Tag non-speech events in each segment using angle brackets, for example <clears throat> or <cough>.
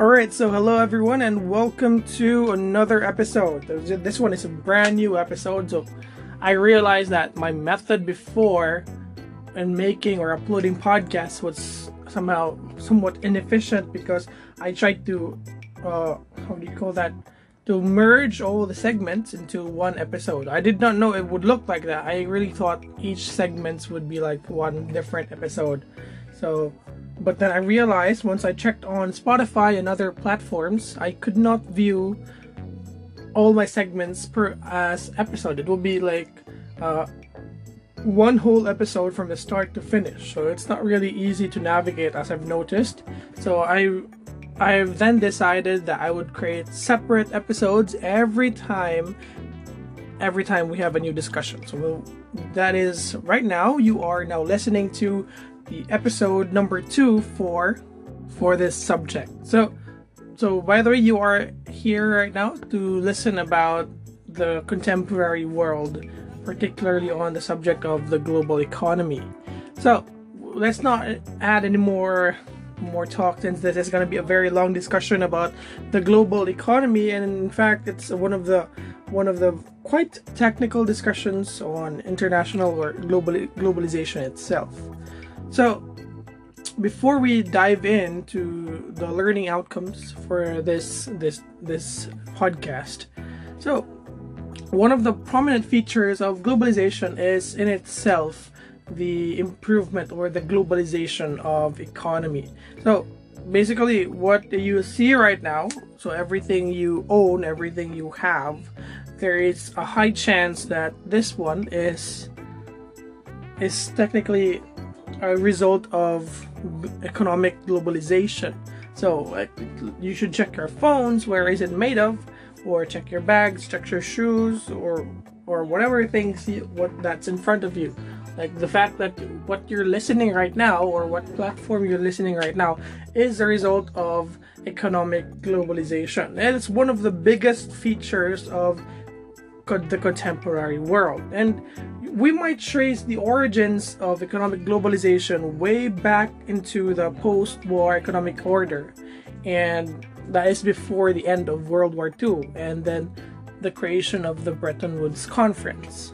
Alright, so hello everyone, and welcome to another episode. This one is a brand new episode, so I realized that my method before in making or uploading podcasts was somehow somewhat inefficient because I tried to, uh, how do you call that? To merge all the segments into one episode. I did not know it would look like that. I really thought each segments would be like one different episode. So but then I realized once I checked on Spotify and other platforms, I could not view all my segments per as episode. It will be like uh, one whole episode from the start to finish. So it's not really easy to navigate as I've noticed. So I I've then decided that I would create separate episodes every time every time we have a new discussion. So we'll, that is right now you are now listening to the episode number two for for this subject. So so by the way, you are here right now to listen about the contemporary world, particularly on the subject of the global economy. So let's not add any more more talk since this is going to be a very long discussion about the global economy and in fact it's one of the one of the quite technical discussions on international or global globalization itself so, before we dive into the learning outcomes for this this this podcast, so one of the prominent features of globalization is in itself the improvement or the globalization of economy. So basically what you see right now, so everything you own, everything you have, there is a high chance that this one is is technically a result of economic globalization. So you should check your phones, where is it made of, or check your bags, check your shoes, or or whatever things you, what that's in front of you. Like the fact that what you're listening right now, or what platform you're listening right now, is a result of economic globalization. And it's one of the biggest features of the contemporary world. And we might trace the origins of economic globalization way back into the post war economic order. And that is before the end of World War II and then the creation of the Bretton Woods Conference.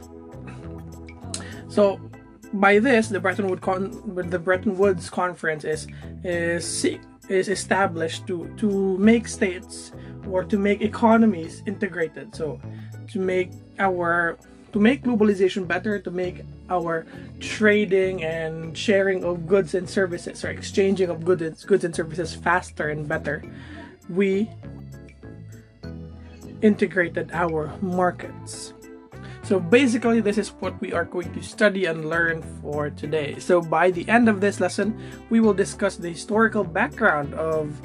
So, by this, the Bretton Woods Con- the Bretton Woods Conference is is is established to to make states or to make economies integrated. So, to make our to make globalization better, to make our trading and sharing of goods and services or exchanging of goods goods and services faster and better, we integrated our markets. So basically, this is what we are going to study and learn for today. So by the end of this lesson, we will discuss the historical background of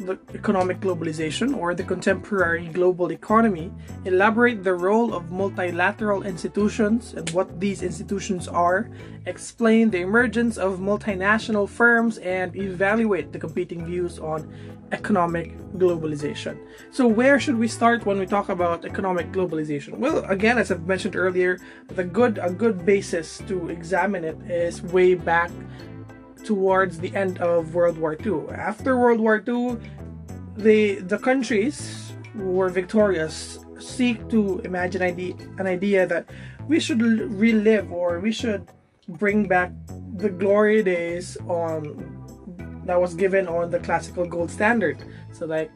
the economic globalization or the contemporary global economy, elaborate the role of multilateral institutions and what these institutions are, explain the emergence of multinational firms, and evaluate the competing views on economic globalization. So, where should we start when we talk about economic globalization? Well, again, as I've mentioned earlier, the good a good basis to examine it is way back towards the end of World War II. After World War II, the the countries who were victorious seek to imagine an idea that we should relive or we should bring back the glory days on that was given on the classical gold standard. So like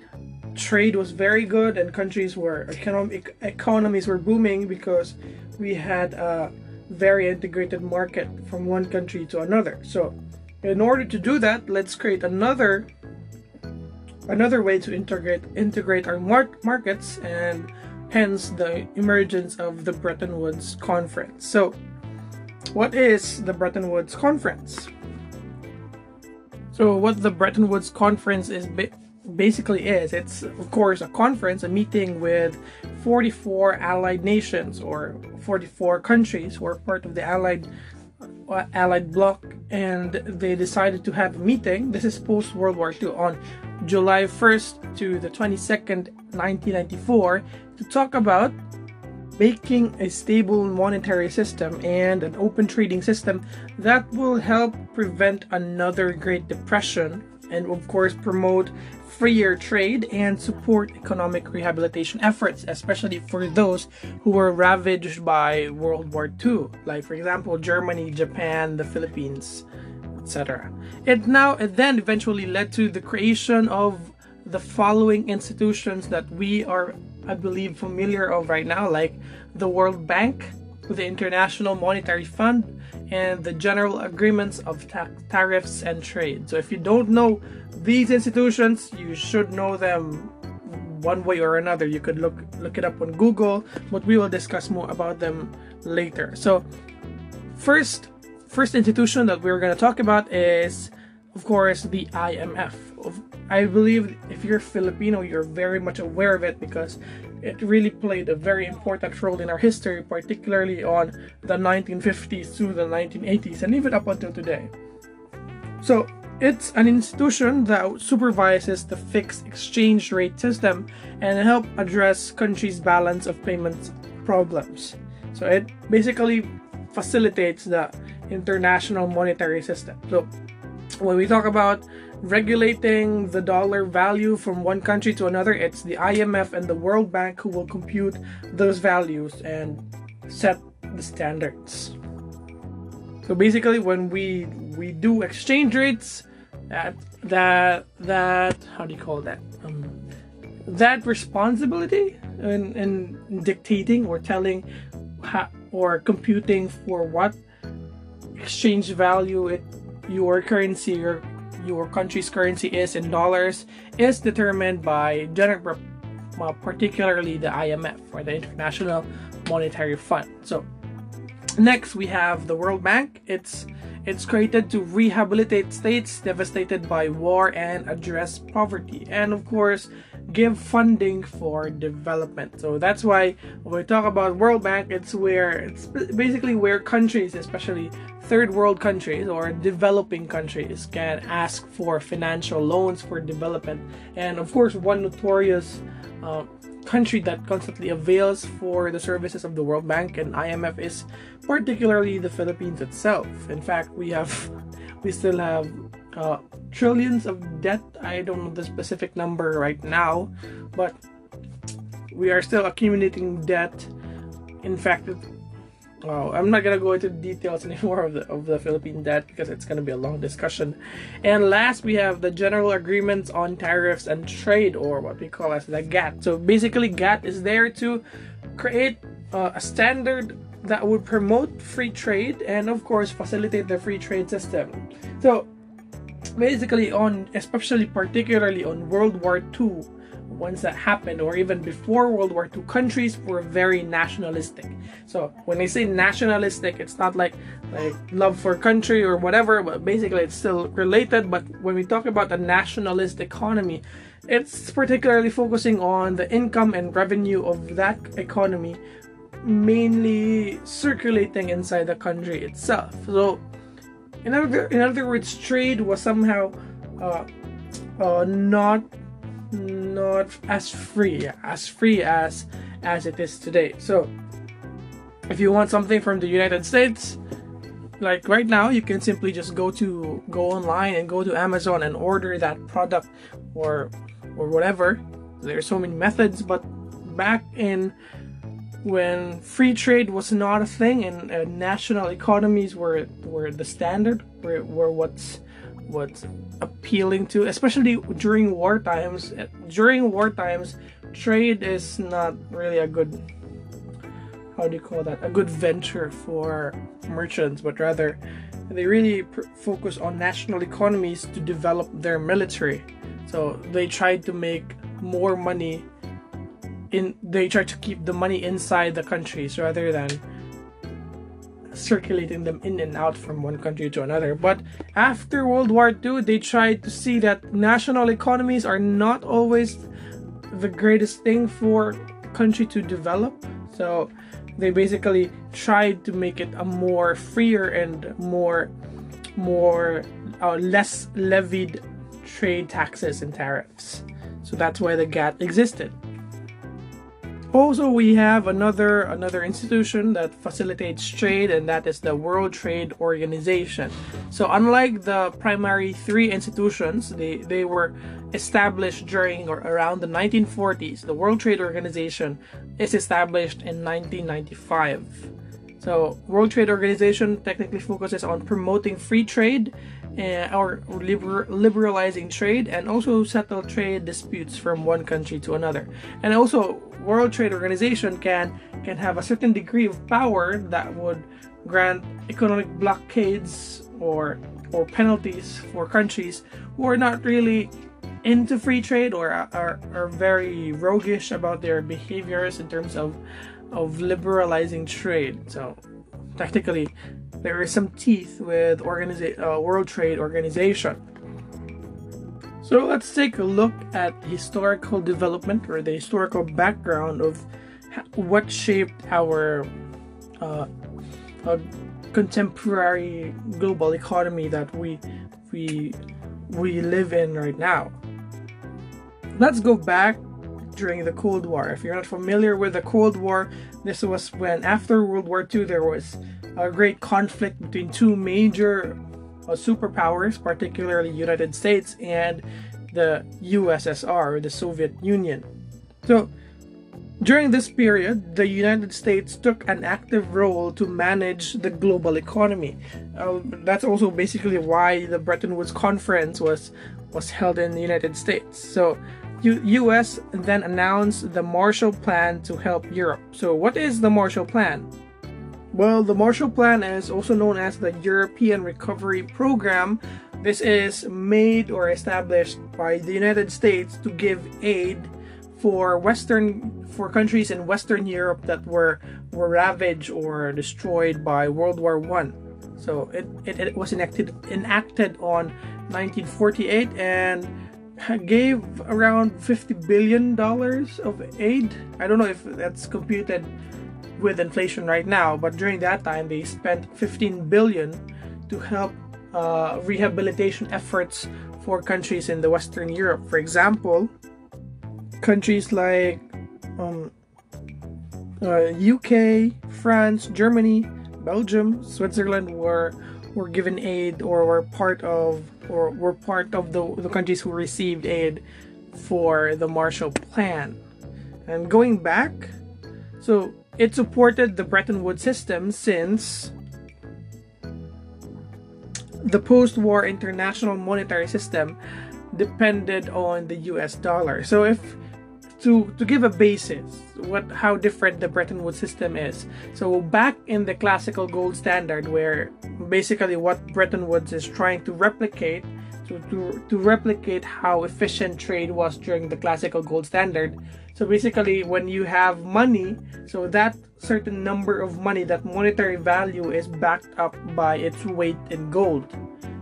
trade was very good and countries were economic economies were booming because we had a very integrated market from one country to another. So in order to do that, let's create another another way to integrate integrate our mar- markets and hence the emergence of the Bretton Woods Conference. So, what is the Bretton Woods Conference? So, what the Bretton Woods Conference is ba- basically is, it's of course a conference, a meeting with 44 allied nations or 44 countries who are part of the allied Allied bloc, and they decided to have a meeting. This is post World War II on July 1st to the 22nd, 1994, to talk about making a stable monetary system and an open trading system that will help prevent another Great Depression and of course promote freer trade and support economic rehabilitation efforts, especially for those who were ravaged by World War II, like for example Germany, Japan, the Philippines, etc. It now it then eventually led to the creation of the following institutions that we are, I believe, familiar of right now, like the World Bank, the International Monetary Fund, and the General Agreements of ta- Tariffs and Trade. So if you don't know these institutions, you should know them one way or another. You could look look it up on Google, but we will discuss more about them later. So first first institution that we're going to talk about is of course the IMF. I believe if you're Filipino, you're very much aware of it because it really played a very important role in our history, particularly on the 1950s to the 1980s and even up until today. So, it's an institution that supervises the fixed exchange rate system and help address countries' balance of payments problems. So it basically facilitates the international monetary system. So when we talk about regulating the dollar value from one country to another, it's the IMF and the World Bank who will compute those values and set the standards. So basically, when we we do exchange rates, that that that how do you call that? Um, that responsibility in, in dictating or telling how, or computing for what exchange value it your currency your your country's currency is in dollars is determined by general uh, particularly the IMF or the International Monetary Fund. So next we have the World Bank. It's it's created to rehabilitate states devastated by war and address poverty and of course give funding for development. So that's why when we talk about World Bank, it's where it's basically where countries, especially third world countries or developing countries, can ask for financial loans for development. And of course, one notorious uh, country that constantly avails for the services of the World Bank and IMF is particularly the Philippines itself. In fact, we have <laughs> we still have uh, trillions of debt. I don't know the specific number right now, but we are still accumulating debt. In fact, Oh, I'm not gonna go into details <laughs> anymore of the of the Philippine debt because it's gonna be a long discussion. And last, we have the General Agreements on Tariffs and Trade, or what we call as the GATT. So basically, GATT is there to create uh, a standard that would promote free trade and, of course, facilitate the free trade system. So basically, on especially particularly on World War II ones that happened or even before World War II, countries were very nationalistic. So when they say nationalistic, it's not like like love for country or whatever, but basically it's still related. But when we talk about a nationalist economy, it's particularly focusing on the income and revenue of that economy mainly circulating inside the country itself. So in other in other words, trade was somehow uh, uh, not not as free as free as as it is today. So if you want something from the united states like right now you can simply just go to go online and go to amazon and order that product or or whatever. There's so many methods but back in when free trade was not a thing and uh, national economies were were the standard were, were what's what's appealing to, especially during war times. During war times, trade is not really a good how do you call that a good venture for merchants, but rather they really focus on national economies to develop their military. So they try to make more money in they try to keep the money inside the countries rather than circulating them in and out from one country to another. But after World War II, they tried to see that national economies are not always the greatest thing for country to develop. So they basically tried to make it a more freer and more more uh, less levied trade taxes and tariffs. So that's why the GATT existed. Also, we have another another institution that facilitates trade, and that is the World Trade Organization. So, unlike the primary three institutions, they they were established during or around the 1940s. The World Trade Organization is established in 1995. So, World Trade Organization technically focuses on promoting free trade uh, or liber- liberalizing trade and also settle trade disputes from one country to another. And also, World Trade Organization can can have a certain degree of power that would grant economic blockades or or penalties for countries who are not really into free trade or are, are very roguish about their behaviors in terms of of liberalizing trade. So technically, there is some teeth with organiza- uh, World Trade Organization. So let's take a look at historical development or the historical background of what shaped our uh, uh, contemporary global economy that we we we live in right now. Let's go back during the Cold War. If you're not familiar with the Cold War, this was when after World War II there was a great conflict between two major uh, superpowers, particularly United States and the USSR, the Soviet Union. So during this period, the United States took an active role to manage the global economy. Uh, that's also basically why the Bretton Woods Conference was was held in the United States. So U- US then announced the Marshall Plan to help Europe. So, what is the Marshall Plan? Well, the Marshall Plan is also known as the European Recovery Program. This is made or established by the United States to give aid for Western for countries in Western Europe that were were ravaged or destroyed by World War One. So it, it, it was enacted enacted on 1948 and gave around 50 billion dollars of aid. I don't know if that's computed with inflation right now, but during that time they spent 15 billion to help uh, rehabilitation efforts for countries in the Western Europe. For example, countries like um, uh, UK, France, Germany, Belgium, Switzerland were were given aid or were part of or were part of the, the countries who received aid for the Marshall Plan. And going back, so it supported the Bretton Woods system since the post war international monetary system depended on the US dollar. So if to to give a basis what how different the Bretton Woods system is. So back in the classical gold standard where basically what Bretton Woods is trying to replicate to, to, to replicate how efficient trade was during the classical gold standard. So basically when you have money, so that certain number of money, that monetary value is backed up by its weight in gold.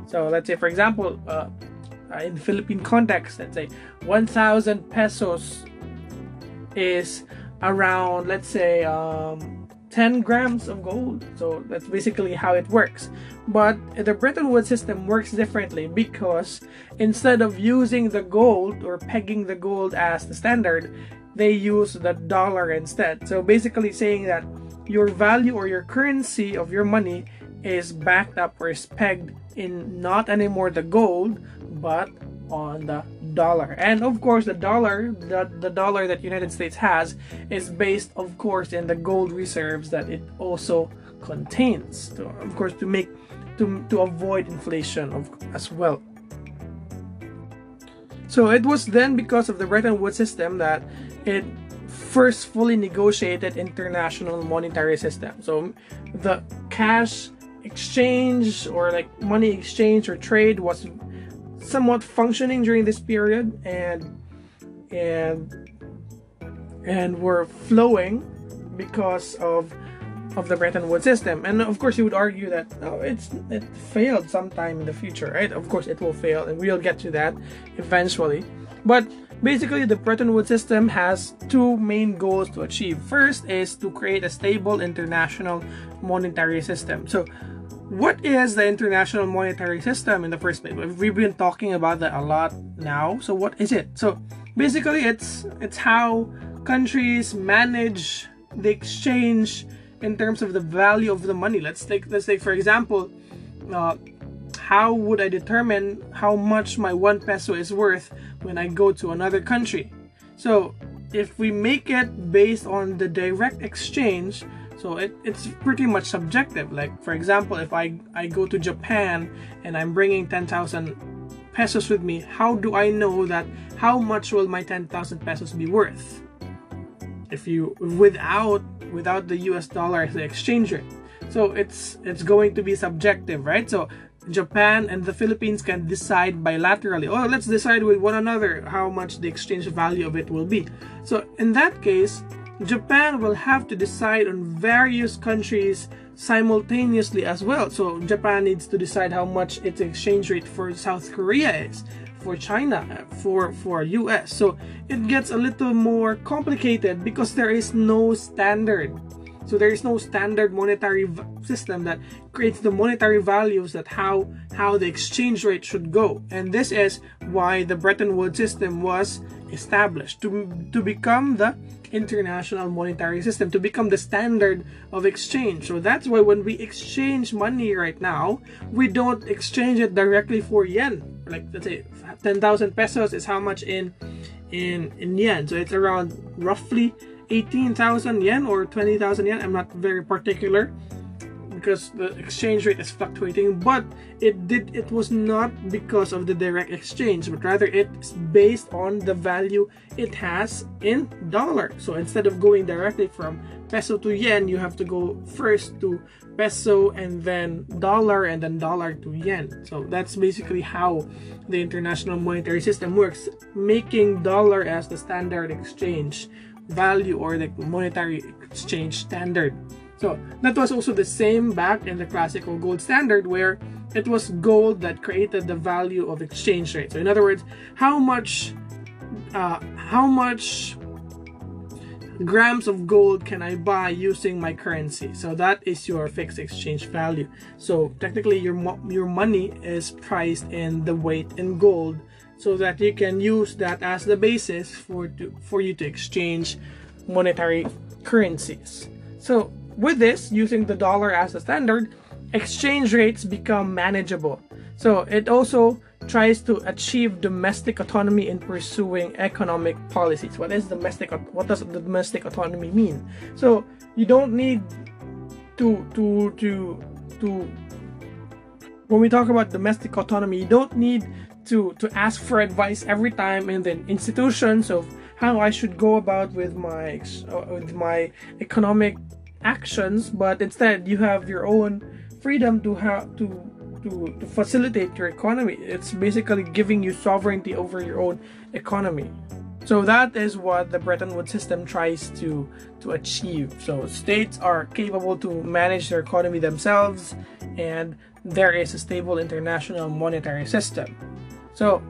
So let's say for example, uh, in Philippine context, let's say 1,000 pesos is around let's say um, 10 grams of gold so that's basically how it works but the Bretton Woods system works differently because instead of using the gold or pegging the gold as the standard they use the dollar instead so basically saying that your value or your currency of your money is backed up or is pegged in not anymore the gold but on the dollar. And of course, the dollar, the, the dollar that United States has, is based, of course, in the gold reserves that it also contains. Of course, to make to to avoid inflation of, as well. So it was then because of the Bretton Woods system that it first fully negotiated international monetary system. So the cash exchange or like money exchange or trade was somewhat functioning during this period and and and were flowing because of of the Bretton Woods system. And of course, you would argue that oh, it's it failed sometime in the future, right? Of course, it will fail, and we'll get to that eventually. But basically, the Bretton Woods system has two main goals to achieve. First is to create a stable international monetary system. So what is the international monetary system in the first place? We've been talking about that a lot now. So what is it? So basically it's it's how countries manage the exchange in terms of the value of the money. Let's take let's take for example, uh, how would I determine how much my one peso is worth when I go to another country? So if we make it based on the direct exchange, so it, it's pretty much subjective. Like for example, if I, I go to Japan and I'm bringing 10,000 pesos with me, how do I know that how much will my 10,000 pesos be worth? If you without without the US dollar as the exchange rate. So it's it's going to be subjective, right? So Japan and the Philippines can decide bilaterally. Oh, let's decide with one another how much the exchange value of it will be. So in that case, Japan will have to decide on various countries simultaneously as well. So Japan needs to decide how much its exchange rate for South Korea is, for China, for for US. So it gets a little more complicated because there is no standard. So there is no standard monetary system that creates the monetary values that how how the exchange rate should go. And this is why the Bretton Woods system was established to to become the international monetary system to become the standard of exchange. So that's why when we exchange money right now, we don't exchange it directly for yen. Like let's say 10,000 pesos is how much in in in yen. So it's around roughly 18,000 yen or 20,000 yen. I'm not very particular because the exchange rate is fluctuating but it did it was not because of the direct exchange but rather it's based on the value it has in dollar so instead of going directly from peso to yen you have to go first to peso and then dollar and then dollar to yen so that's basically how the international monetary system works making dollar as the standard exchange value or the monetary exchange standard so that was also the same back in the classical gold standard where it was gold that created the value of exchange rate. So in other words, how much uh, how much grams of gold can I buy using my currency? So that is your fixed exchange value. So technically your your money is priced in the weight in gold so that you can use that as the basis for to, for you to exchange monetary currencies. So with this, using the dollar as a standard, exchange rates become manageable. So it also tries to achieve domestic autonomy in pursuing economic policies. What is domestic what does domestic autonomy mean? So you don't need to to to to when we talk about domestic autonomy, you don't need to to ask for advice every time in the institutions of how I should go about with my uh, with my economic actions, but instead you have your own freedom to have to to, to facilitate your economy. It's basically giving you sovereignty over your own economy. So that is what the Bretton Woods system tries to to achieve. So states are capable to manage their economy themselves and there is a stable international monetary system. So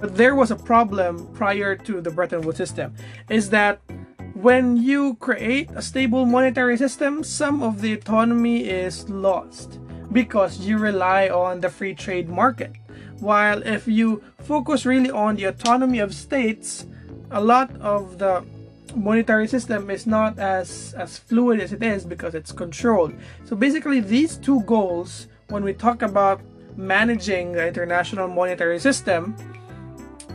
but there was a problem prior to the Bretton Woods system is that when you create a stable monetary system, some of the autonomy is lost because you rely on the free trade market. While if you focus really on the autonomy of states, a lot of the monetary system is not as as fluid as it is because it's controlled. So basically these two goals when we talk about managing the international monetary system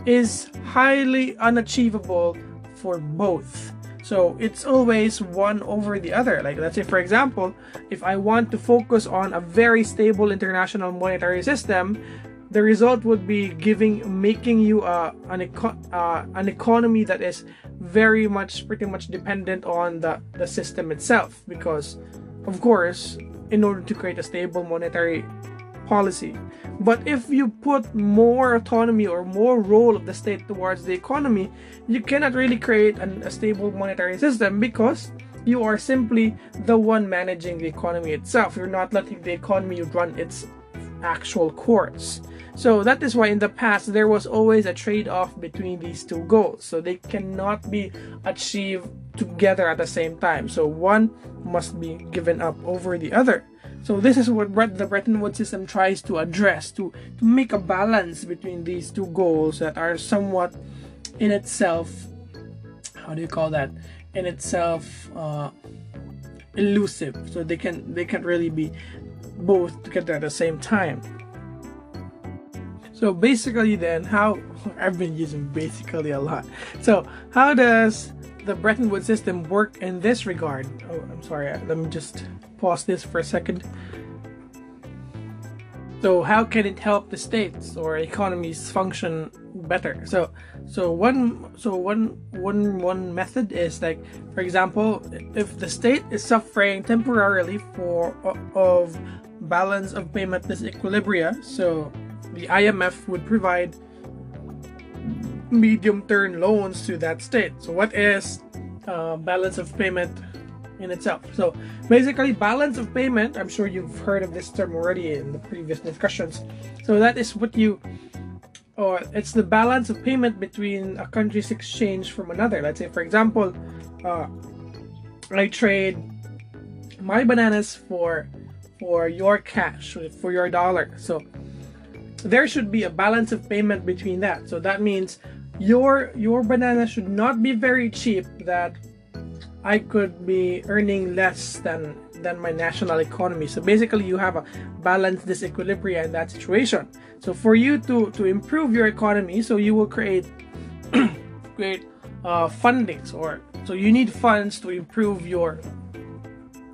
is highly unachievable for both. So it's always one over the other. Like let's say for example, if I want to focus on a very stable international monetary system, the result would be giving making you uh, an, eco- uh, an economy that is very much pretty much dependent on the, the system itself because of course in order to create a stable monetary policy. But if you put more autonomy or more role of the state towards the economy, you cannot really create an, a stable monetary system because you are simply the one managing the economy itself. You're not letting the economy run its actual course. So that is why in the past there was always a trade off between these two goals. So they cannot be achieved together at the same time. So one must be given up over the other. So this is what the Bretton Woods system tries to address to to make a balance between these two goals that are somewhat in itself how do you call that? In itself uh, elusive. So they can they can't really be both together at the same time. So basically then how <laughs> i've been using basically a lot. So how does the bretton woods system work in this regard? Oh i'm sorry let me just pause this for a second so how can it help the states or economies function better? So so one so one one one method is like for example, if the state is suffering temporarily for of balance of payment disequilibria, so the IMF would provide medium-term loans to that state. So what is uh, balance of payment in itself. So basically balance of payment, I'm sure you've heard of this term already in the previous discussions. So that is what you or it's the balance of payment between a country's exchange from another. Let's say for example, uh, I trade my bananas for for your cash for your dollar. So there should be a balance of payment between that. So that means your your banana should not be very cheap that I could be earning less than than my national economy. So basically, you have a balanced disequilibrium in that situation. So for you to to improve your economy, so you will create <clears throat> create uh, fundings or so you need funds to improve your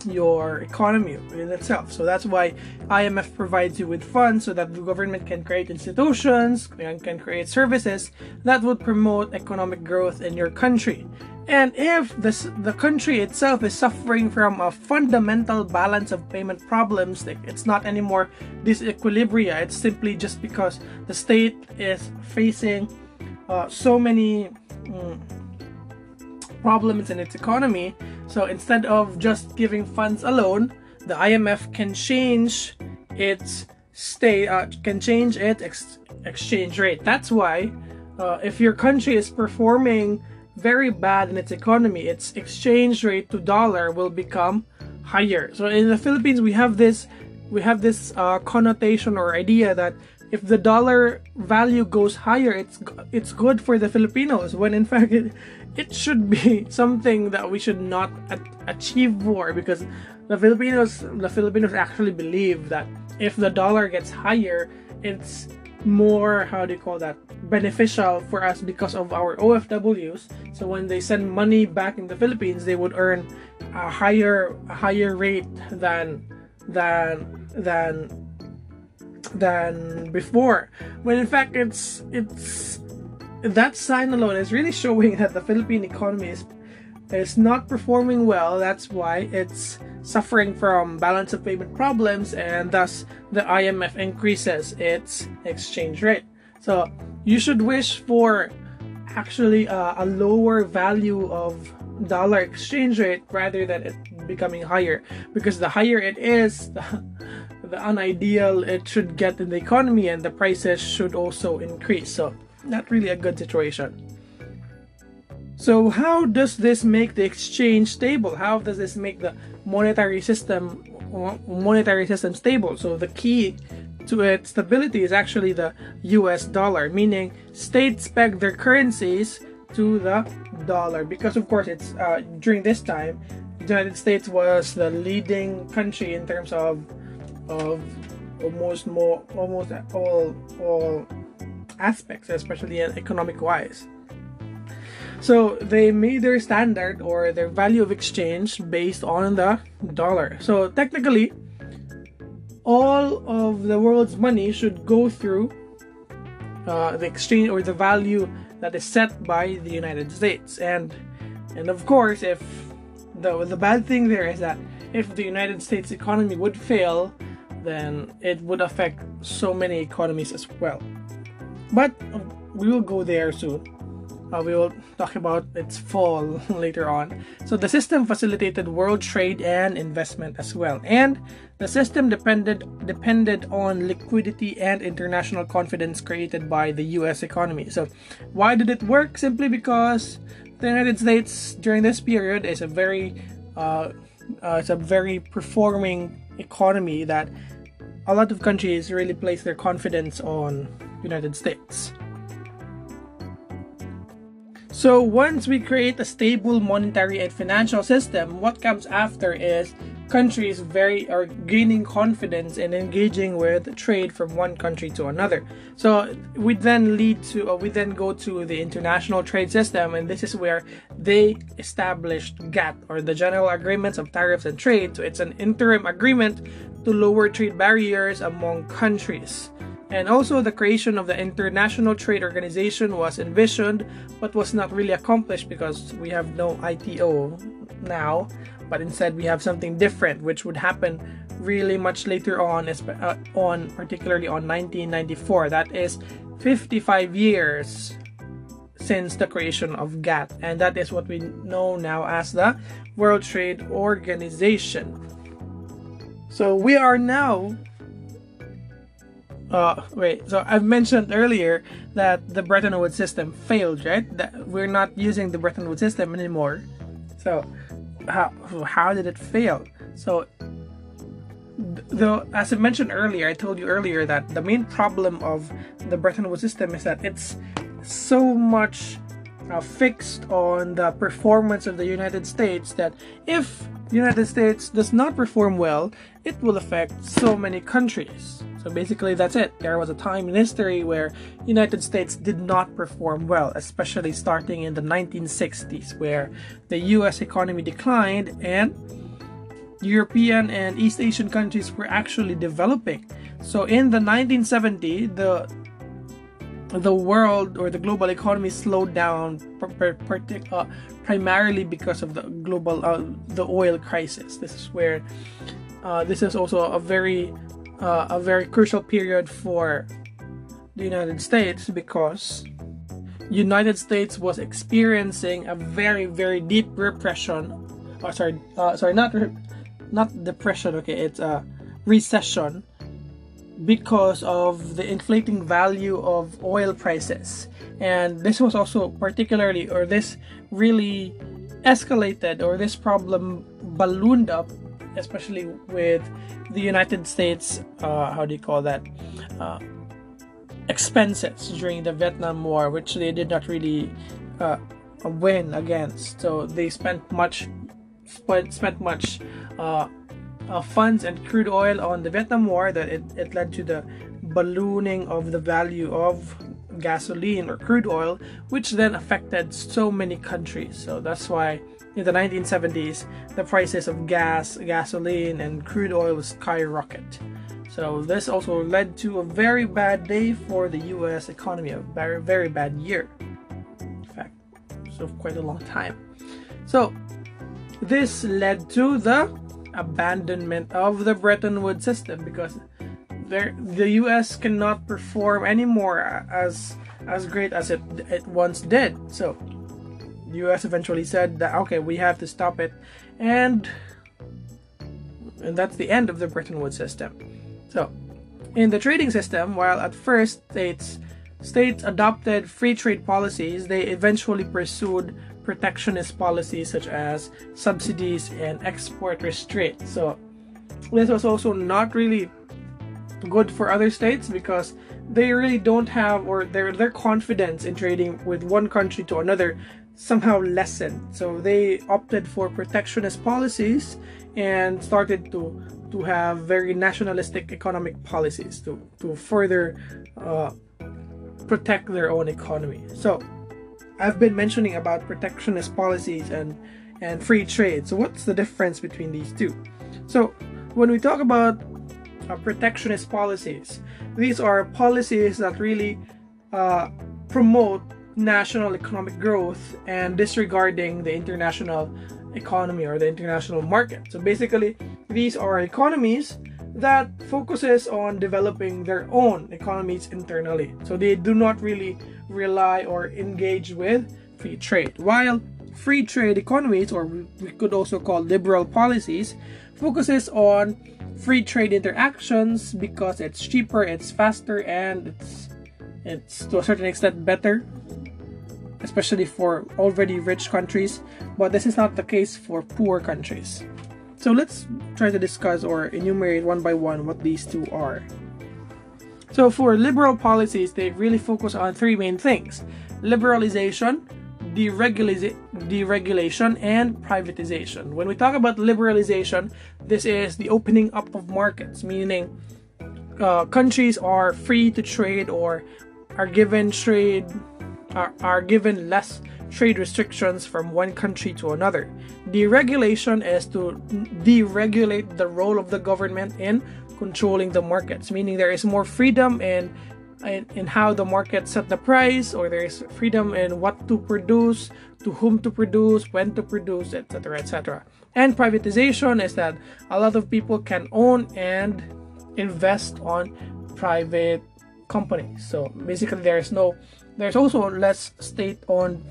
your economy in itself. So that's why IMF provides you with funds so that the government can create institutions and can create services that would promote economic growth in your country. And if this, the country itself is suffering from a fundamental balance of payment problems, like it's not anymore disequilibria, it's simply just because the state is facing uh, so many mm, problems in its economy. So instead of just giving funds alone, the IMF can change its state, uh, can change its ex- exchange rate. That's why uh, if your country is performing very bad in its economy, its exchange rate to dollar will become higher. So in the Philippines, we have this we have this uh, connotation or idea that if the dollar value goes higher, it's it's good for the Filipinos. When in <laughs> fact it it should be <laughs> something that we should not achieve for because the Filipinos the Filipinos actually believe that if the dollar gets higher, it's more how do you call that beneficial for us because of our OFWs. So when they send money back in the Philippines, they would earn a higher a higher rate than than than than before. When in fact it's it's that sign alone is really showing <laughs> that the Philippine economy is is not performing well. That's why it's suffering from balance of payment problems and thus the IMF increases its exchange rate. So you should wish for actually uh, a lower value of dollar exchange rate rather than it becoming higher because the higher it is <laughs> the, the unideal it should get in the economy and the prices should also increase so not really a good situation. So how does this make the exchange stable? How does this make the monetary system monetary system stable? So the key to its stability is actually the US dollar, meaning states peg their currencies to the dollar. Because, of course, it's uh, during this time, the United States was the leading country in terms of of almost more almost all all aspects, especially economic wise. So they made their standard or their value of exchange based on the dollar. So technically, all of the world's money should go through uh, the exchange or the value that is set by the United States. And and of course, if the the bad thing there is that if the United States economy would fail, then it would affect so many economies as well. But we will go there soon. Uh, we will talk about its fall <laughs> later on. So the system facilitated world trade and investment as well. And the system depended depended on liquidity and international confidence created by the US economy. So why did it work? Simply because the United States during this period is a very uh, uh, it's a very performing economy that a lot of countries really place their confidence on United States. So once we create a stable monetary and financial system, what comes after is countries very are gaining confidence in engaging with trade from one country to another. So we then lead to we then go to the international trade system and this is where they established GATT or the General Agreements of Tariffs and Trade. So it's an interim agreement to lower trade barriers among countries. And also, the creation of the International Trade Organization was envisioned but was not really accomplished because we have no ITO now, but instead we have something different, which would happen really much later on, uh, on particularly on 1994. That is 55 years since the creation of GATT, and that is what we know now as the World Trade Organization. So we are now uh, wait, so I've mentioned earlier that the Bretton Woods system failed, right? That we're not using the Bretton Woods system anymore. So, how how did it fail? So, though as I mentioned earlier, I told you earlier that the main problem of the Bretton Woods system is that it's so much uh, fixed on the performance of the United States that if the United States does not perform well, it will affect so many countries. So basically that's it. There was a time in history where United States did not perform well, especially starting in the 1960s where the US economy declined and European and East Asian countries were actually developing. So in the 1970, the the world or the global economy slowed down uh, primarily because of the global uh, the oil crisis. This is where uh, this is also a very uh, a very crucial period for the United States because United States was experiencing a very very deep repression. Oh, sorry, uh, sorry, not re- not depression. Okay, it's a recession because of the inflating value of oil prices. And this was also particularly, or this really escalated, or this problem ballooned up especially with the United States, uh, how do you call that, uh, expenses during the Vietnam War, which they did not really uh, win against. So they spent much, spent, much uh, uh, funds and crude oil on the Vietnam War that it, it led to the ballooning of the value of gasoline or crude oil, which then affected so many countries. So that's why in the 1970s, the prices of gas, gasoline, and crude oil skyrocket. So this also led to a very bad day for the US economy, a very, very bad year. In fact, so quite a long time. So this led to the abandonment of the Bretton Woods system because the US cannot perform anymore as as great as it, it once did. So the US eventually said that okay, we have to stop it, and and that's the end of the Bretton Woods system. So, in the trading system, while at first states states adopted free trade policies, they eventually pursued protectionist policies such as subsidies and export restraints. So, this was also not really good for other states because they really don't have or their their confidence in trading with one country to another somehow lessened. So they opted for protectionist policies and started to to have very nationalistic economic policies to to further uh, protect their own economy. So I've been mentioning about protectionist policies and and free trade. So what's the difference between these two? So when we talk about uh, protectionist policies, these are policies that really uh, promote national economic growth and disregarding the international economy or the international market. So basically, these are economies that focuses on developing their own economies internally. So they do not really rely or engage with free trade. While free trade economies or we could also call liberal policies focuses on free trade interactions because it's cheaper, it's faster and it's it's to a certain extent better especially for already rich countries, but this is not the case for poor countries. So let's try to discuss or enumerate one by one what these two are. So for liberal policies, they really focus on three main things liberalization, deregulation, and privatization. When we talk about liberalization, this is the opening up of markets, meaning uh, countries are free to trade or are given trade are, are given less trade restrictions from one country to another. Deregulation is to deregulate the role of the government in controlling the markets, meaning there is more freedom in, in, in how the market set the price, or there is freedom in what to produce, to whom to produce, when to produce, etc. etc. And privatization is that a lot of people can own and invest on private companies. So basically, there is no, there's also less state-owned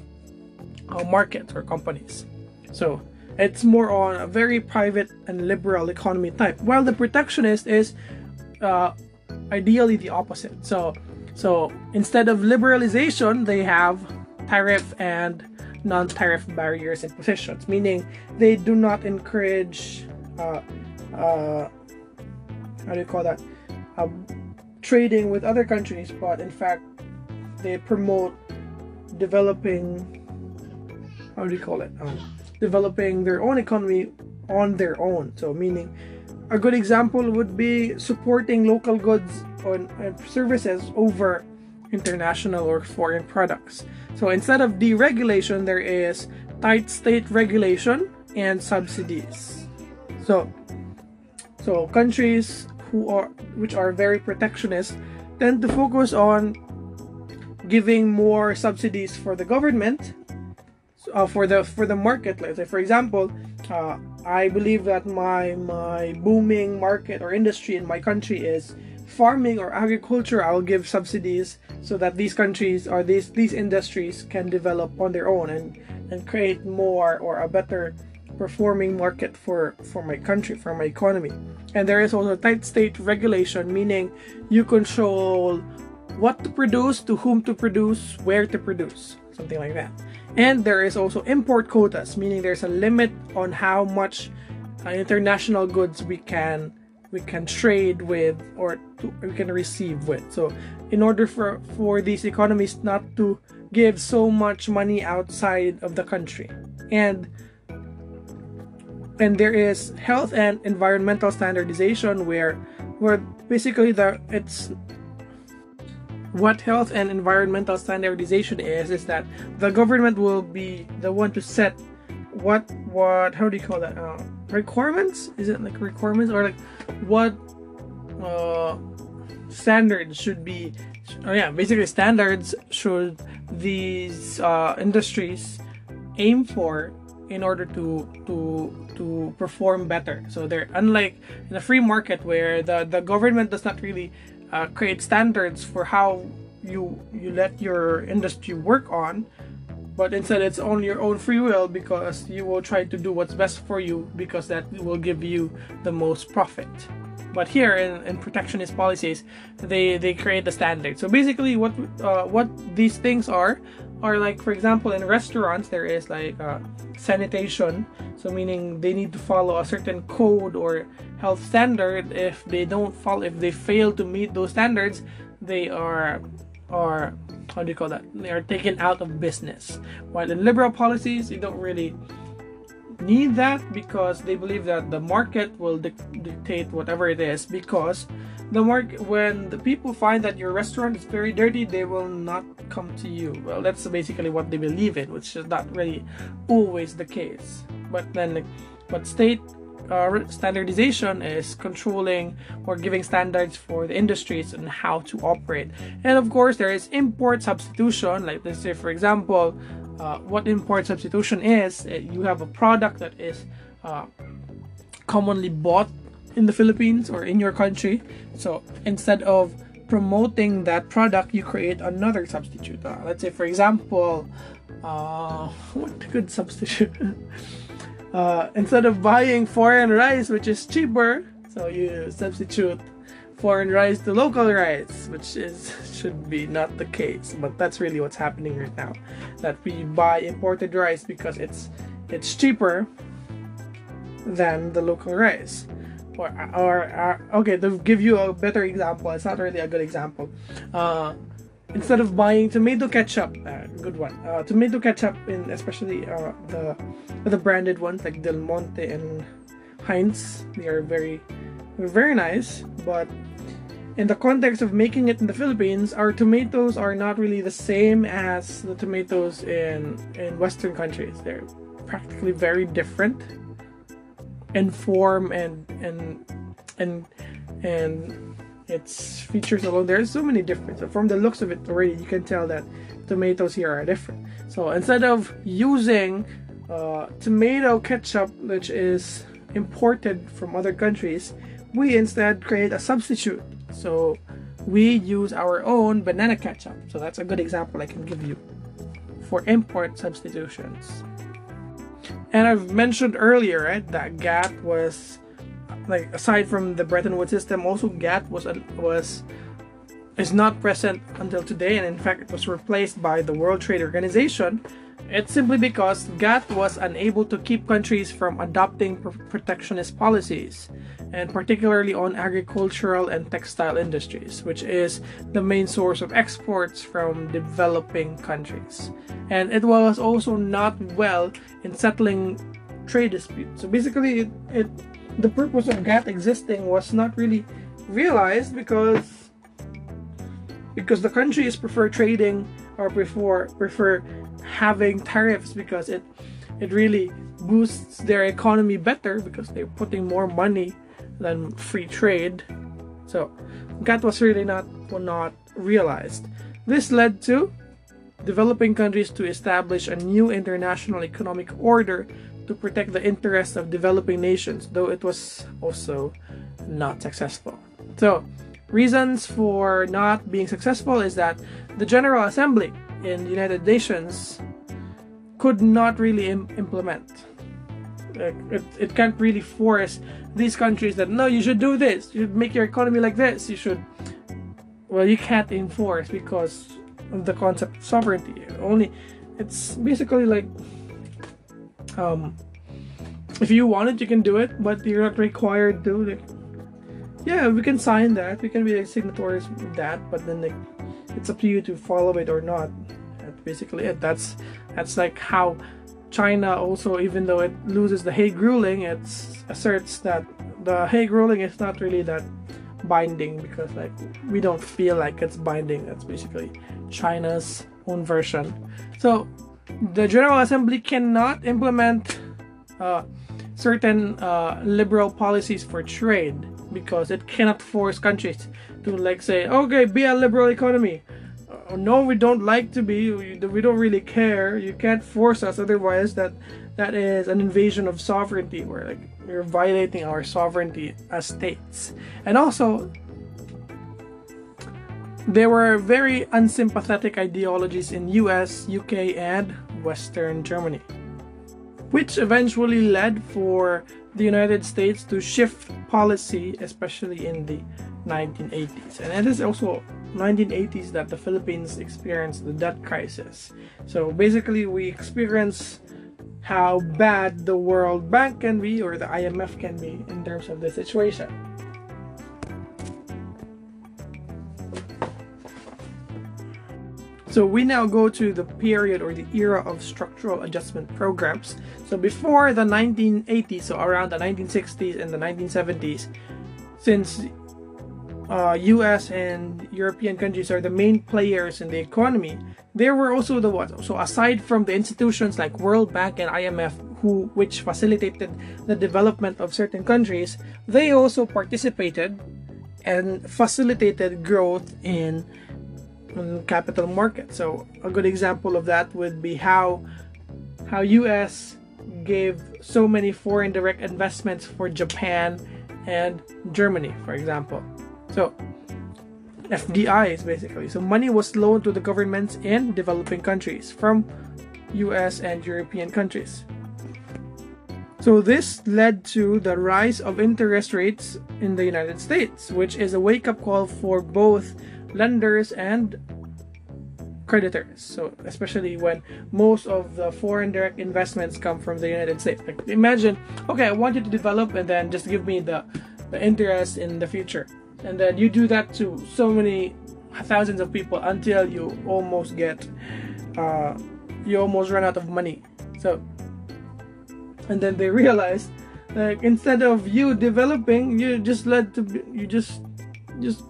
uh, markets or companies. So it's more on a very private and liberal economy type. While the protectionist is uh, ideally the opposite. So so instead of liberalization, they have tariff and non-tariff barriers and positions, meaning they do not encourage uh, uh, how do you call that uh, trading with other countries, but in fact they promote developing how do you call it? Um, developing their own economy on their own. So, meaning, a good example would be supporting local goods and services over international or foreign products. So, instead of deregulation, there is tight state regulation and subsidies. So, so countries who are which are very protectionist tend to focus on giving more subsidies for the government uh, for the for the market let's say. For example uh, i believe that my my booming market or industry in my country is farming or agriculture. I'll give subsidies so that these countries or these these industries can develop on their own and and create more or a better performing market for for my country for my economy. And there is also tight state regulation meaning you control what to produce to whom to produce where to produce something like that and there is also import quotas, meaning there's a limit on how much uh, international goods we can we can trade with or to, we can receive with. So, in order for for these economies not to give so much money outside of the country, and and there is health and environmental standardization where where basically the it's what health and environmental standardization is is that the government will be the one to set what what how do you call that uh, requirements? Is it like requirements or like what uh, standards should be oh yeah basically standards should these uh, industries aim for in order to to to perform better. So they're unlike in a free market where the the government does not really uh, create standards for how you you let your industry work on but instead it's on your own free will because you will try to do what's best for you because that will give you the most profit. But here in, in protectionist policies they they create the standard. So basically what uh, what these things are are like for example in restaurants there is like uh, sanitation so meaning they need to follow a certain code or health standard. If they don't follow if they fail to meet those standards they are are how do you call that? They are taken out of business. While in liberal policies you don't really need that because they believe that the market will dictate whatever it is. Because the market when the people find that your restaurant is very dirty they will not come to you. Well that's basically what they believe in which is not really always the case but then but state uh, standardization is controlling or giving standards for the industries and how to operate. And of course there is import substitution like let's say for example uh, what import substitution is uh, you have a product that is uh, commonly bought in the Philippines or in your country. So instead of promoting that product you create another substitute. Uh, let's say for example uh, <laughs> what good substitute <laughs> instead of buying foreign rice which is cheaper so you substitute foreign rice to local rice, which is <laughs> should be not the case, but that's really what's happening right now. That we buy imported rice because it's it's cheaper than the local rice. Or, or, or okay, to give you a better example, it's not really a good example. Uh, instead of buying tomato ketchup, uh, good one, uh, tomato ketchup in especially uh, the the branded ones like Del Monte and Heinz, they are very very nice, but in the context of making it in the Philippines, our tomatoes are not really the same as the tomatoes in in Western countries. They're practically very different in form and and and and its features alone. There's so many differences. From the looks of it already, you can tell that tomatoes here are different. So instead of using uh, tomato ketchup, which is imported from other countries, we instead create a substitute. So we use our own banana ketchup. So that's a good example I can give you for import substitutions. And I've mentioned earlier, right, that GATT was like aside from the Bretton Woods system, also GATT was was is not present until today, and in fact, it was replaced by the World Trade Organization. It's simply because GATT was unable to keep countries from adopting protectionist policies, and particularly on agricultural and textile industries, which is the main source of exports from developing countries. And it was also not well in settling trade disputes. So basically, it, it the purpose of GATT existing was not really realized because because the countries prefer trading or prefer prefer having tariffs because it it really boosts their economy better because they're putting more money than free trade. So GATT was really not not realized. This led to developing countries to establish a new international economic order to protect the interests of developing nations, though it was also not successful. So, reasons for not being successful is that the General Assembly in the United Nations could not really Im- implement. It, it, can't really force these countries that no, you should do this, you should make your economy like this, you should. Well, you can't enforce because of the concept of sovereignty. Only, it's basically like um, if you want it, you can do it, but you're not required to. Like, yeah, we can sign that. We can be signatories of that, but then like, it's up to you to follow it or not. That's basically it. That's that's like how China also, even though it loses the Hague ruling, it asserts that the Hague ruling is not really that binding because like we don't feel like it's binding. That's basically China's own version. So the General Assembly cannot implement uh, certain uh, liberal policies for trade because it cannot force countries to like say, okay, be a liberal economy. Uh, no, we don't like to be. We, don't really care. You can't force us. Otherwise, that that is an invasion of sovereignty. Where like we're violating our sovereignty as states. And also, there were very unsympathetic ideologies in US, UK, and Western Germany, which eventually led for the United States to shift policy, especially in the 1980s. And it is also 1980s that the Philippines experienced the debt crisis. So basically, we experience how bad the World Bank can be or the IMF can be in terms of the situation. So we now go to the period or the era of structural adjustment programs. So before the 1980s, so around the 1960s and the 1970s, since uh, US and European countries are the main players in the economy, there were also the what? So aside from the institutions like World Bank and IMF, who which facilitated the development of certain countries, they also participated and facilitated growth in on capital market. So a good example of that would be how how US gave so many foreign direct investments for Japan and Germany, for example. So FDI is basically so money was loaned to the governments in developing countries from US and European countries. So this led to the rise of interest rates in the United States, which is a wake-up call for both lenders and creditors. So especially when most of the foreign direct investments come from the United States. Like imagine, okay, I want you to develop and then just give me the, the interest in the future. And then you do that to so many thousands of people until you almost get uh, you almost run out of money so and then they realize like instead of you developing you just led to you just just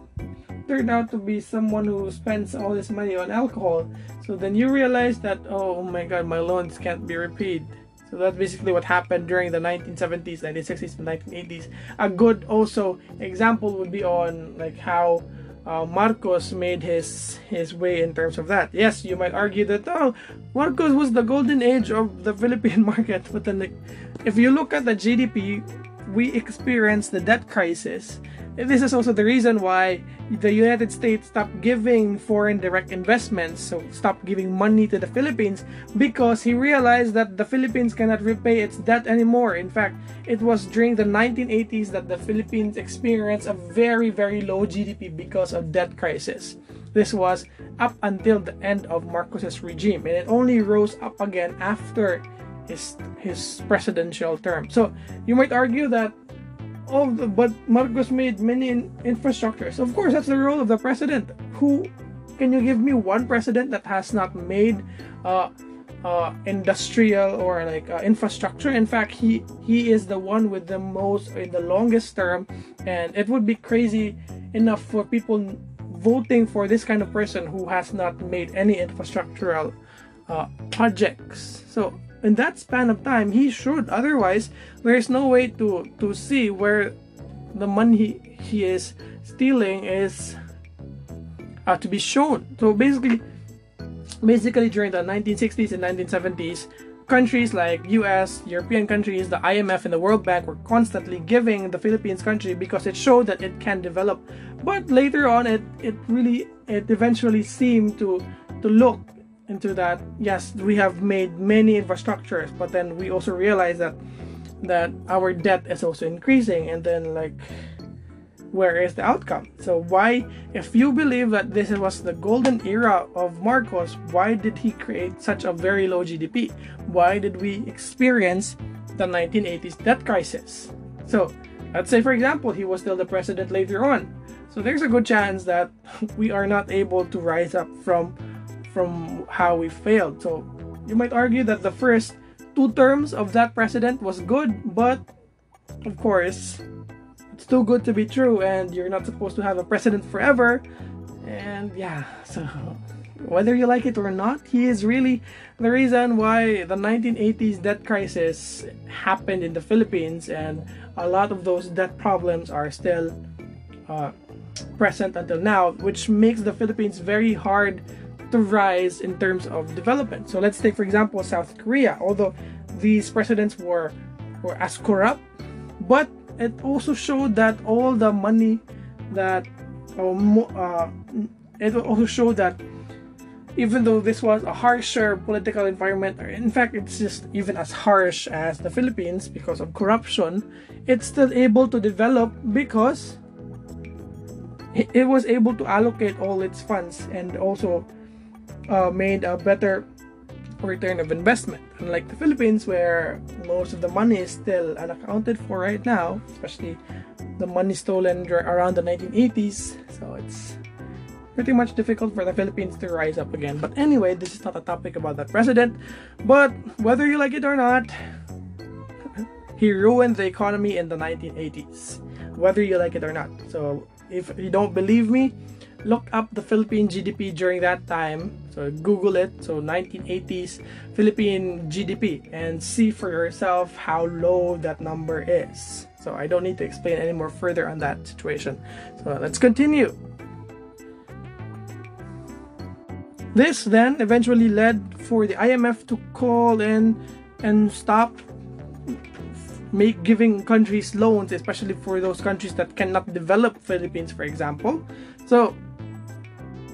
turned out to be someone who spends all this money on alcohol. So then you realize that oh my god my loans can't be repaid. So that's basically what happened during the 1970s 1960s and 1980s a good also example would be on like how uh, Marcos made his his way in terms of that. Yes, you might argue that oh, Marcos was the golden age of the Philippine <laughs> market, but then like, if you look at the GDP, we experienced the debt crisis this is also the reason why the United States stopped giving foreign direct investments, so stopped giving money to the Philippines because he realized that the Philippines cannot repay its debt anymore. In fact, it was during the 1980s that the Philippines experienced a very very low GDP because of debt crisis. This was up until the end of Marcos's regime and it only rose up again after his his presidential term. So, you might argue that oh, but Marcos made many in- infrastructures. Of course, that's the role of the president. Who can you give me one president that has not made uh, uh, industrial or like uh, infrastructure? In fact, he he is the one with the most in the longest term, and it would be crazy enough for people voting for this kind of person who has not made any infrastructural uh, projects. So in that span of time he should otherwise there's no way to to see where the money he, he is stealing is uh, to be shown so basically basically during the 1960s and 1970s countries like US, European countries, the IMF and the World Bank were constantly giving the Philippines country because it showed that it can develop. But later on it it really it eventually seemed to to look into that yes we have made many infrastructures but then we also realize that that our debt is also increasing and then like where is the outcome? So why if you believe that this was the golden era of marcos why did he create such a very low gdp why did we experience the 1980s debt crisis? So let's say for example he was still the president later on. So there's a good chance that <laughs> we are not able to rise up from from how we failed. So you might argue that the first two terms of that president was good, but of course, it's too good to be true, and you're not supposed to have a president forever. And yeah, so whether you like it or not, he is really the reason why the 1980s debt crisis happened in the Philippines, and a lot of those debt problems are still uh, present until now, which makes the Philippines very hard to rise in terms of development. So let's take, for example, South Korea. Although these presidents were were as corrupt, but it also showed that all the money that uh, it also showed that even though this was a harsher political environment, or in fact, it's just even as harsh as the Philippines because of corruption, it's still able to develop because it was able to allocate all its funds and also uh, made a better return of investment. Unlike the Philippines, where most of the money is still unaccounted for right now, especially the money stolen around the 1980s. So it's pretty much difficult for the Philippines to rise up again. But anyway, this is not a topic about that president. But whether you like it or not, <laughs> he ruined the economy in the 1980s. Whether you like it or not. So if you don't believe me, look up the Philippine GDP during that time. So Google it. So 1980s Philippine GDP and see for yourself how low that number is. So I don't need to explain any more further on that situation. So let's continue. This then eventually led for the IMF to call in and stop make giving countries loans especially for those countries that cannot develop Philippines for example so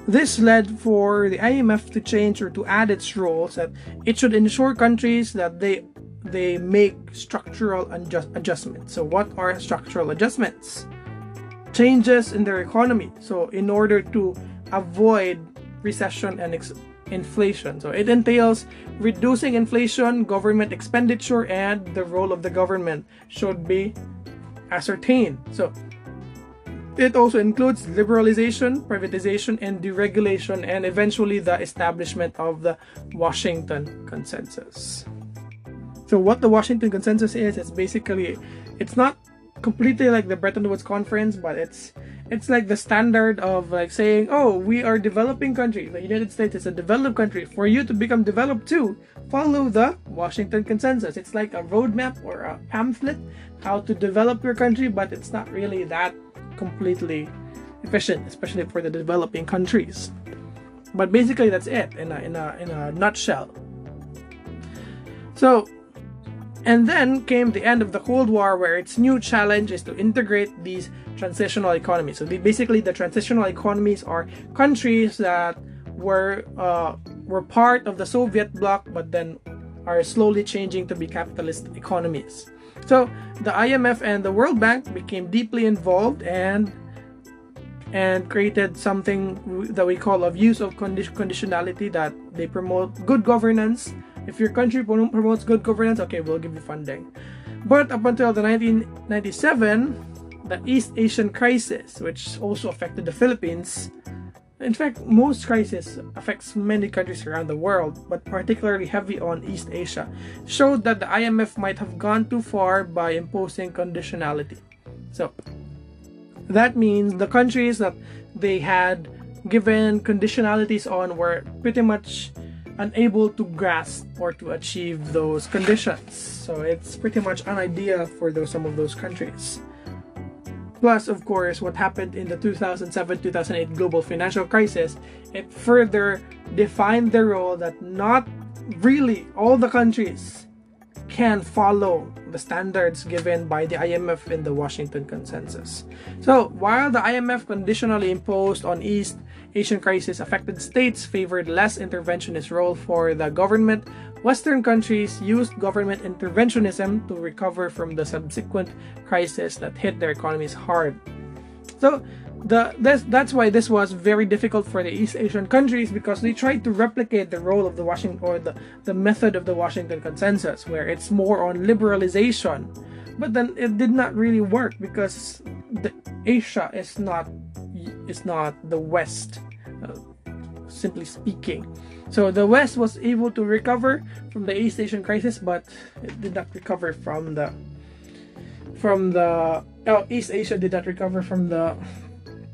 this led for the IMF to change or to add its rules that it should ensure countries that they they make structural adjust- adjustments. So what are structural adjustments? Changes in their economy. So in order to avoid recession and ex- inflation. So it entails reducing inflation, government expenditure, and the role of the government should be ascertained. So it also includes liberalization, privatization, and deregulation, and eventually the establishment of the Washington Consensus. So, what the Washington Consensus is, is basically it's not completely like the Bretton Woods Conference, but it's it's like the standard of like saying, oh, we are developing country. The United States is a developed country. For you to become developed too, follow the Washington Consensus. It's like a roadmap or a pamphlet how to develop your country, but it's not really that completely efficient, especially for the developing countries. But basically, that's it in a in a in a nutshell. So and then came the end of the Cold War, where its new challenge is to integrate these transitional economies. So they, basically, the transitional economies are countries that were uh, were part of the Soviet bloc, but then are slowly changing to be capitalist economies. So the IMF and the World Bank became deeply involved and and created something that we call a use of conditionality that they promote good governance if your country promotes good governance, okay, we'll give you funding. But up until the 1997, the East Asian crisis, which also affected the Philippines, in fact, most crises affects many countries around the world, but particularly heavy on East Asia, showed that the IMF might have gone too far by imposing conditionality. So that means the countries that they had given conditionalities on were pretty much unable to grasp or to achieve those conditions. So it's pretty much an idea for those some of those countries. Plus, of course, what happened in the 2007-2008 global financial crisis, it further defined the role that not really all the countries can follow the standards given by the IMF in the Washington Consensus. So, while the IMF conditionally imposed on East Asian crisis affected states favored less interventionist role for the government, Western countries used government interventionism to recover from the subsequent crisis that hit their economies hard. So, the this, that's why this was very difficult for the East Asian countries because they tried to replicate the role of the Washington or the, the method of the Washington Consensus, where it's more on liberalization. But then it did not really work because Asia is not is not the West, uh, simply speaking. So the West was able to recover from the East Asian crisis, but it did not recover from the from the oh, East Asia did not recover from the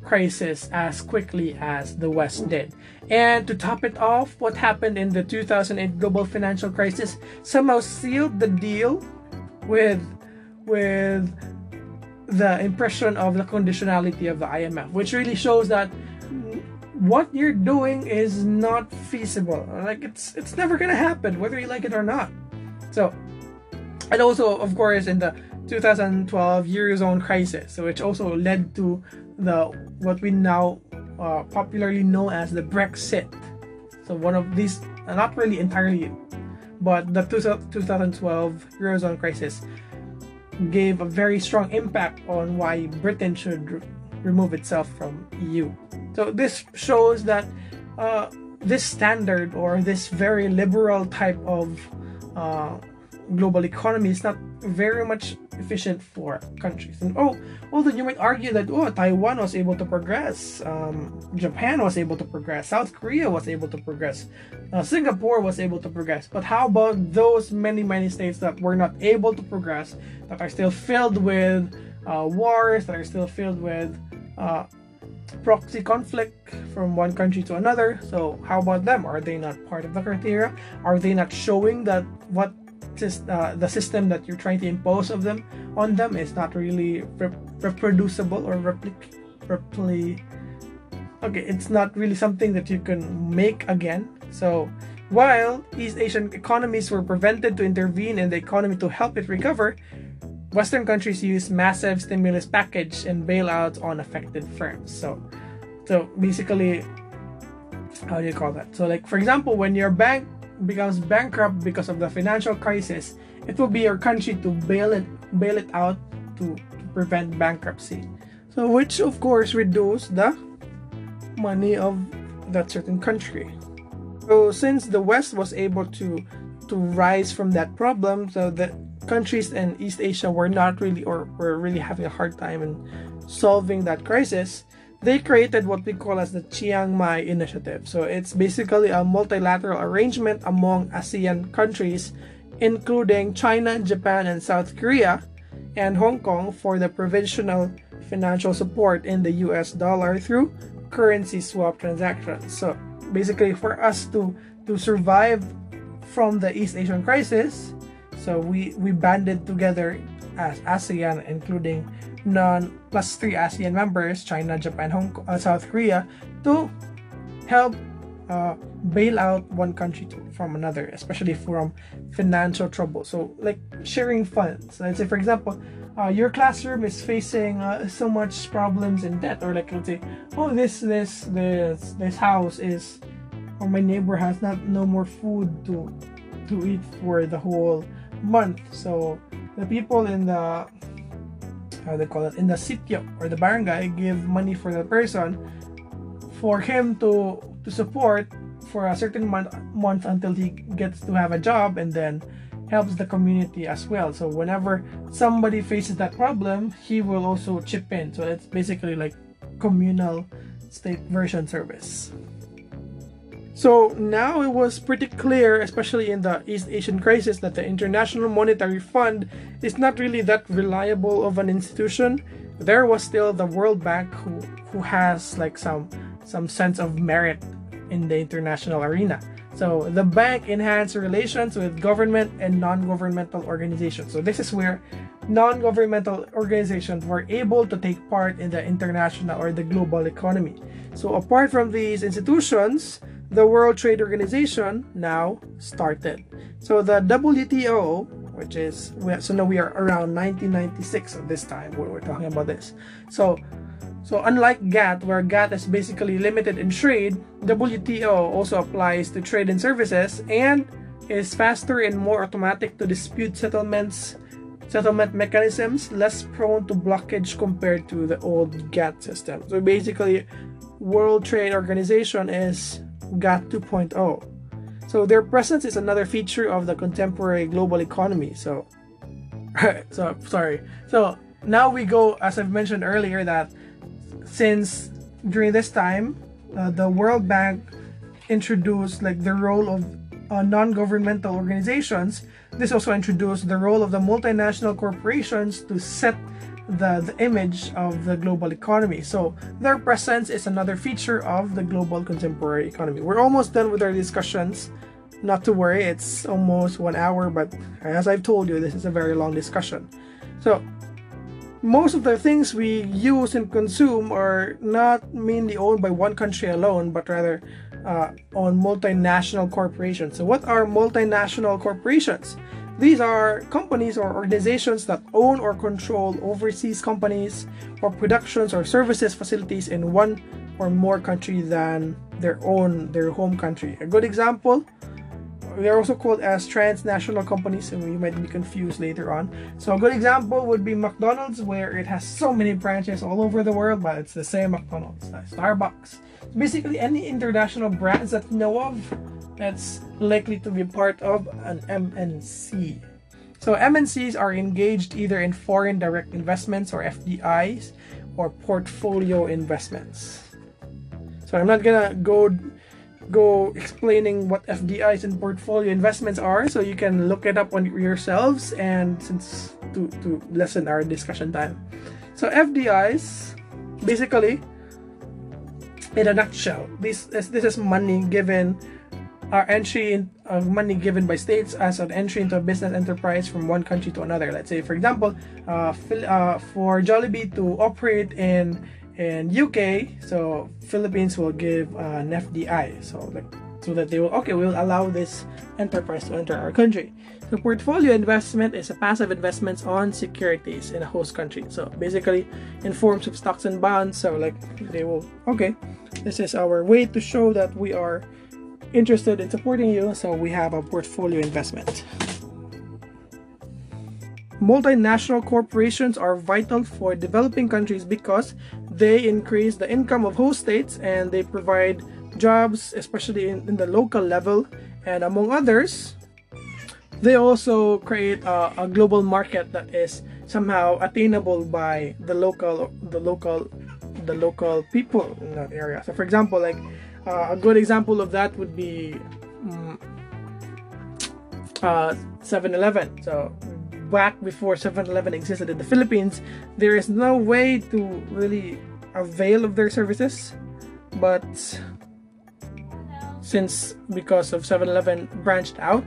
crisis as quickly as the West did. And to top it off, what happened in the 2008 global financial crisis somehow sealed the deal with with the impression of the conditionality of the IMF, which really shows that what you're doing is not feasible. Like it's it's never gonna happen, whether you like it or not. So, and also, of course, in the 2012 eurozone crisis, which also led to the what we now uh, popularly know as the Brexit. So one of these, not really entirely, but the 2012 eurozone crisis gave a very strong impact on why Britain should remove itself from EU. So this shows that uh, this standard or this very liberal type of uh, global economy is not very much efficient for countries. And oh, although you might argue that oh, Taiwan was able to progress, um, Japan was able to progress, South Korea was able to progress, uh, Singapore was able to progress. But how about those many many states that were not able to progress, that are still filled with uh, wars, that are still filled with uh, proxy conflict from one country to another. So how about them? Are they not part of the criteria? Are they not showing that what uh, the system that you're trying to impose of them on them is not really re- reproducible or repli okay it's not really something that you can make again so while east asian economies were prevented to intervene in the economy to help it recover western countries use massive stimulus package and bailouts on affected firms so so basically how do you call that so like for example when your bank becomes bankrupt because of the financial crisis, it will be your country to bail it bail it out to, to prevent bankruptcy. So which of course reduce the money of that certain country. So since the West was able to to rise from that problem, so the countries in East Asia were not really or were really having a hard time in solving that crisis, they created what we call as the Chiang Mai Initiative. So it's basically a multilateral arrangement among ASEAN countries, including China, Japan, and South Korea, and Hong Kong for the provisional financial support in the US dollar through currency swap transactions. So basically for us to to survive from the East Asian crisis, so we we banded together as ASEAN including non plus three ASEAN members, China, Japan, Hong Kong, uh, South Korea, to help uh, bail out one country to, from another, especially from financial trouble. So, like sharing funds. Let's say, for example, uh, your classroom is facing uh, so much problems in debt, or like let's say, oh, this this this this house is, or my neighbor has not no more food to to eat for the whole month. So the people in the how they call it in the sitio or the barangay give money for the person for him to to support for a certain month month until he gets to have a job and then helps the community as well. So whenever somebody faces that problem he will also chip in. So it's basically like communal state version service so now it was pretty clear, especially in the East Asian crisis, that the International Monetary Fund is not really that reliable of an institution. There was still the World Bank who who has like some some sense of merit in the international arena. So the bank enhanced relations with government and non-governmental organizations. So this is where non-governmental organizations were able to take part in the international or the global economy. So apart from these institutions, the World Trade Organization now started. So the WTO, which is so now we are around 1996 at this time when we're talking about this. So so unlike GATT, where GATT is basically limited in trade, WTO also applies to trade and services and is faster and more automatic to dispute settlements settlement mechanisms less prone to blockage compared to the old GATT system. So basically World Trade Organization is GATT 2.0. So their presence is another feature of the contemporary global economy. So, <laughs> so sorry. So now we go, as I've mentioned earlier, that since during this time, uh, the World Bank introduced like the role of uh, non-governmental organizations. This also introduced the role of the multinational corporations to set the, the image of the global economy. So their presence is another feature of the global contemporary economy. We're almost done with our discussions. Not to worry, it's almost one hour, but as I've told you, this is a very long discussion. So most of the things we use and consume are not mainly owned by one country alone, but rather uh, on multinational corporations. So, what are multinational corporations? These are companies or organizations that own or control overseas companies or productions or services facilities in one or more country than their own their home country. A good example they're also called as transnational companies, and you might be confused later on. So a good example would be McDonald's, where it has so many branches all over the world, but it's the same McDonald's. Starbucks. Basically, any international brands that you know of that's likely to be part of an MNC. So MNCs are engaged either in foreign direct investments or FDIs or portfolio investments. So I'm not gonna go go explaining what FDIs and portfolio investments are, so you can look it up on yourselves and since to, to lessen our discussion time. So FDIs basically in a nutshell, this is this is money given our entry of money given by states as an entry into a business enterprise from one country to another. Let's say, for example, uh, uh, for Jollibee to operate in in UK, so Philippines will give uh, an FDI, so like so that they will okay, we will allow this enterprise to enter our country. So portfolio investment is a passive investments on securities in a host country. So basically, in forms of stocks and bonds. So like they will okay, this is our way to show that we are interested in supporting you, so we have a portfolio investment. Multinational corporations are vital for developing countries because they increase the income of host states and they provide jobs, especially in, in the local level. And among others, they also create a, a global market that is somehow attainable by the local the local the local people in that area so for example like uh, a good example of that would be um, uh, 7-Eleven so back before 7-Eleven existed in the Philippines there is no way to really avail of their services but since because of 7-Eleven branched out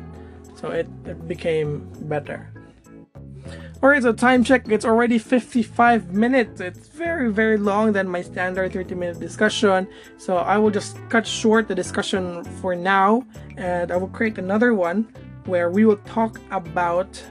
so it, it became better Alright, so time check, it's already 55 minutes. It's very, very long than my standard 30 minute discussion. So I will just cut short the discussion for now and I will create another one where we will talk about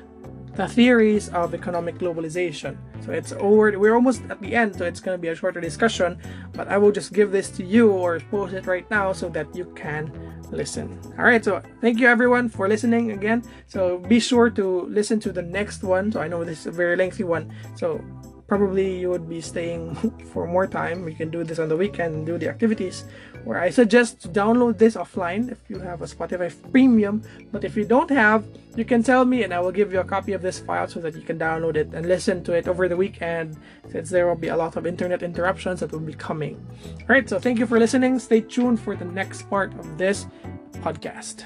the theories of economic globalization. So it's over, we're almost at the end, so it's going to be a shorter discussion, but I will just give this to you or post it right now so that you can listen. All right, so thank you everyone for listening again. So be sure to listen to the next one. So I know this is a very lengthy one, so probably you would be staying <laughs> for more time. We can do this on the weekend do the activities. Where I suggest to download this offline if you have a Spotify Premium. But if you don't have, you can tell me and I will give you a copy of this file so that you can download it and listen to it over the weekend since there will be a lot of internet interruptions that will be coming. Alright, so thank you for listening. Stay tuned for the next part of this podcast.